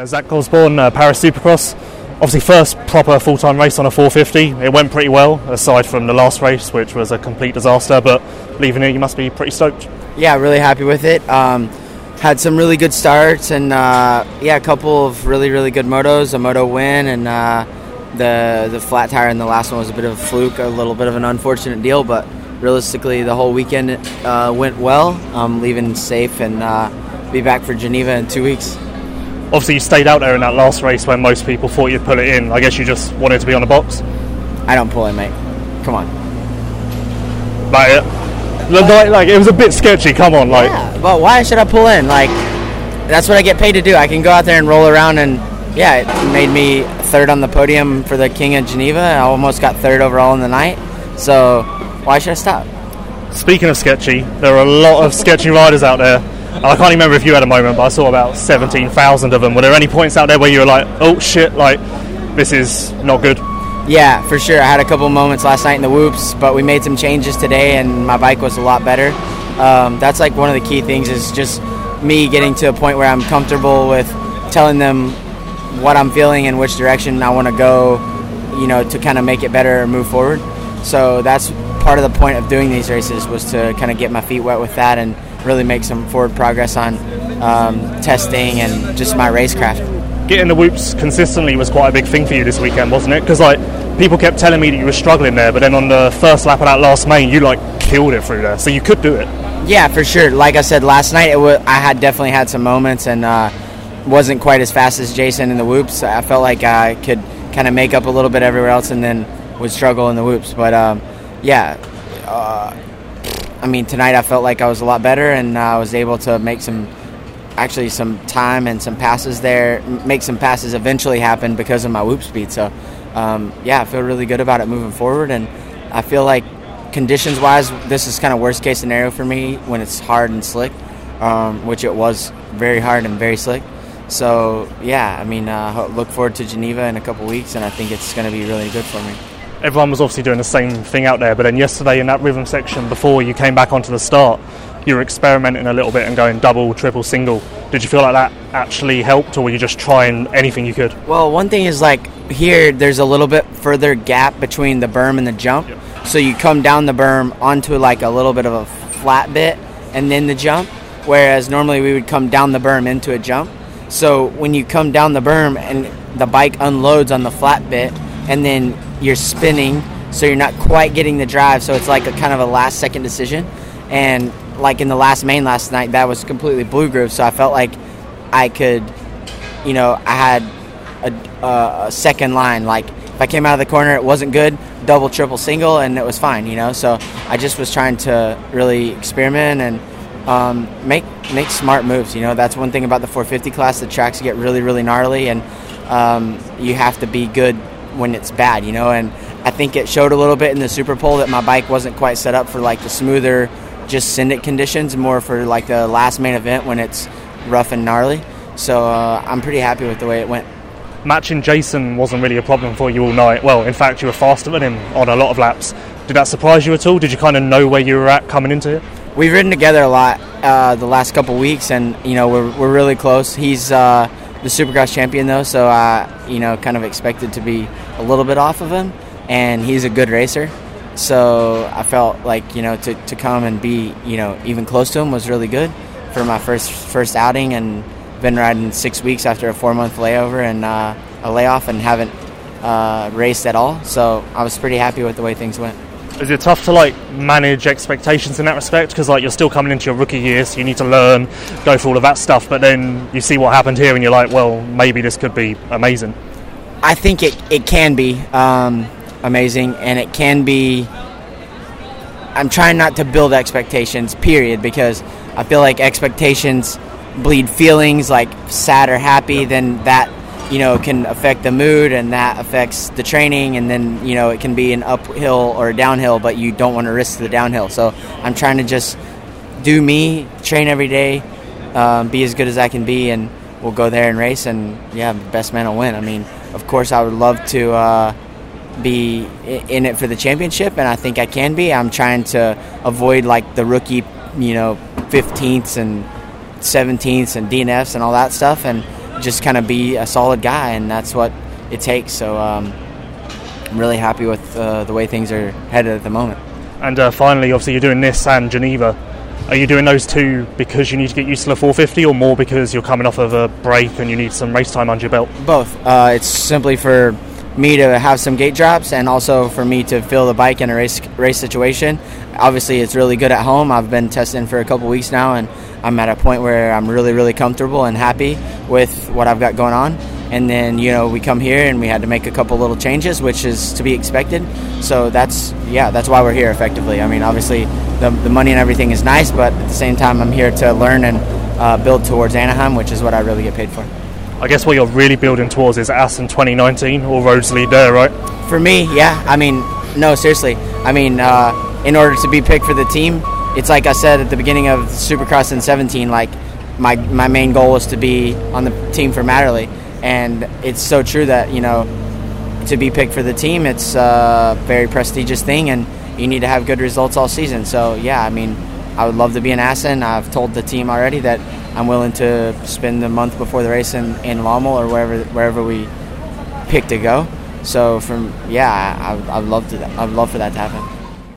Yeah, Zach uh, Paris Supercross. Obviously, first proper full time race on a 450. It went pretty well, aside from the last race, which was a complete disaster. But leaving it, you must be pretty stoked. Yeah, really happy with it. Um, had some really good starts, and uh, yeah, a couple of really, really good motos. A moto win, and uh, the the flat tire in the last one was a bit of a fluke, a little bit of an unfortunate deal. But realistically, the whole weekend uh, went well. Leaving safe and uh, be back for Geneva in two weeks. Obviously, you stayed out there in that last race when most people thought you'd pull it in. I guess you just wanted to be on the box. I don't pull it, mate. Come on. Like, like, like it was a bit sketchy. Come on, like. Yeah, but why should I pull in? Like, that's what I get paid to do. I can go out there and roll around, and yeah, it made me third on the podium for the King of Geneva. I almost got third overall in the night. So why should I stop? Speaking of sketchy, there are a lot of sketchy riders out there. I can't remember if you had a moment, but I saw about 17,000 of them. Were there any points out there where you were like, oh shit, like, this is not good? Yeah, for sure. I had a couple moments last night in the whoops, but we made some changes today, and my bike was a lot better. Um, that's like one of the key things is just me getting to a point where I'm comfortable with telling them what I'm feeling and which direction I want to go, you know, to kind of make it better and move forward. So that's part of the point of doing these races was to kind of get my feet wet with that and really make some forward progress on um, testing and just my racecraft. Getting the whoops consistently was quite a big thing for you this weekend, wasn't it? Because like people kept telling me that you were struggling there, but then on the first lap of that last main, you like killed it through there, so you could do it. Yeah, for sure. Like I said last night, it was, I had definitely had some moments and uh, wasn't quite as fast as Jason in the whoops. I felt like I could kind of make up a little bit everywhere else, and then would struggle in the whoops. But um, yeah, uh, I mean tonight I felt like I was a lot better, and I was able to make some actually some time and some passes there, make some passes eventually happen because of my whoop speed. So um, yeah, I feel really good about it moving forward, and I feel like conditions wise, this is kind of worst case scenario for me when it's hard and slick, um, which it was very hard and very slick. So yeah, I mean, uh, look forward to Geneva in a couple weeks, and I think it's going to be really good for me. Everyone was obviously doing the same thing out there, but then yesterday in that rhythm section, before you came back onto the start, you were experimenting a little bit and going double, triple, single. Did you feel like that actually helped, or were you just trying anything you could? Well, one thing is like here, there's a little bit further gap between the berm and the jump, Yep. so you come down the berm onto like a little bit of a flat bit and then the jump. Whereas normally we would come down the berm into a jump. So when you come down the berm and the bike unloads on the flat bit, and then you're spinning, so you're not quite getting the drive. So it's like a kind of a last second decision. And like in the last main last night, that was completely blue groove. So I felt like I could, you know, I had a, a, second line. Like if I came out of the corner, it wasn't good. Double, triple, single, and it was fine. You know, so I just was trying to really experiment and um, make make smart moves. You know, that's one thing about the 450 class. The tracks get really, really gnarly, and um, you have to be good when it's bad. You know, and I think it showed a little bit in the Super Pole that my bike wasn't quite set up for like the smoother, just send it conditions, more for like the last main event when it's rough and gnarly. So uh, I'm pretty happy with the way it went. Matching Jason wasn't really a problem for you all night. Well, in fact, you were faster than him on a lot of laps. Did that surprise you at all? Did you kind of know where you were at coming into it? We've ridden together a lot uh, the last couple weeks, and you know we're, we're really close. He's uh, the Supercross champion though, so I you know kind of expected to be a little bit off of him, and he's a good racer. So I felt like you know to, to come and be you know even close to him was really good for my first first outing, and been riding six weeks after a four month layover and uh, a layoff, and haven't uh, raced at all. So I was pretty happy with the way things went. Is it tough to like manage expectations in that respect? Because like you're still coming into your rookie year, so you need to learn, go through all of that stuff. But then you see what happened here, and you're like, well, maybe this could be amazing. I think it, it can be um, amazing and it can be. I'm trying not to build expectations, period, because I feel like expectations bleed feelings like sad or happy, then that you know can affect the mood and that affects the training and then you know it can be an uphill or a downhill but you don't want to risk the downhill. So i'm trying to just do me train every day um, be as good as i can be and we'll go there and race and yeah best man will win. I mean of course i would love to uh, be in it for the championship and i think i can be. I'm trying to avoid like the rookie you know 15ths and 17ths and dnfs and all that stuff and just kind of be a solid guy, and that's what it takes. So um, I'm really happy with uh, the way things are headed at the moment. And uh, finally, obviously, you're doing this and Geneva. Are you doing those two because you need to get used to the 450, or more because you're coming off of a break and you need some race time under your belt? Both. Uh, it's simply for me to have some gate drops and also for me to feel the bike in a race race situation. Obviously, it's really good at home. I've been testing for a couple weeks now, and I'm at a point where I'm really, really comfortable and happy with what I've got going on. And then you know we come here and we had to make a couple little changes, which is to be expected. So that's yeah, that's why we're here effectively. I mean, obviously the, the money and everything is nice, but at the same time, I'm here to learn and uh, build towards Anaheim, which is what I really get paid for. I guess what you're really building towards is Assen 2019 or roads lead there, right? For me, yeah. I mean, no, seriously. I mean, uh, in order to be picked for the team, it's like I said at the beginning of Supercross in 17. Like my my main goal was to be on the team for Matterley, and it's so true that you know to be picked for the team, it's a very prestigious thing, and you need to have good results all season. So yeah, I mean, I would love to be in Assen. I've told the team already that I'm willing to spend the month before the race in, in Lommel or wherever wherever we pick to go. So from yeah, I, I'd love to I'd love for that to happen.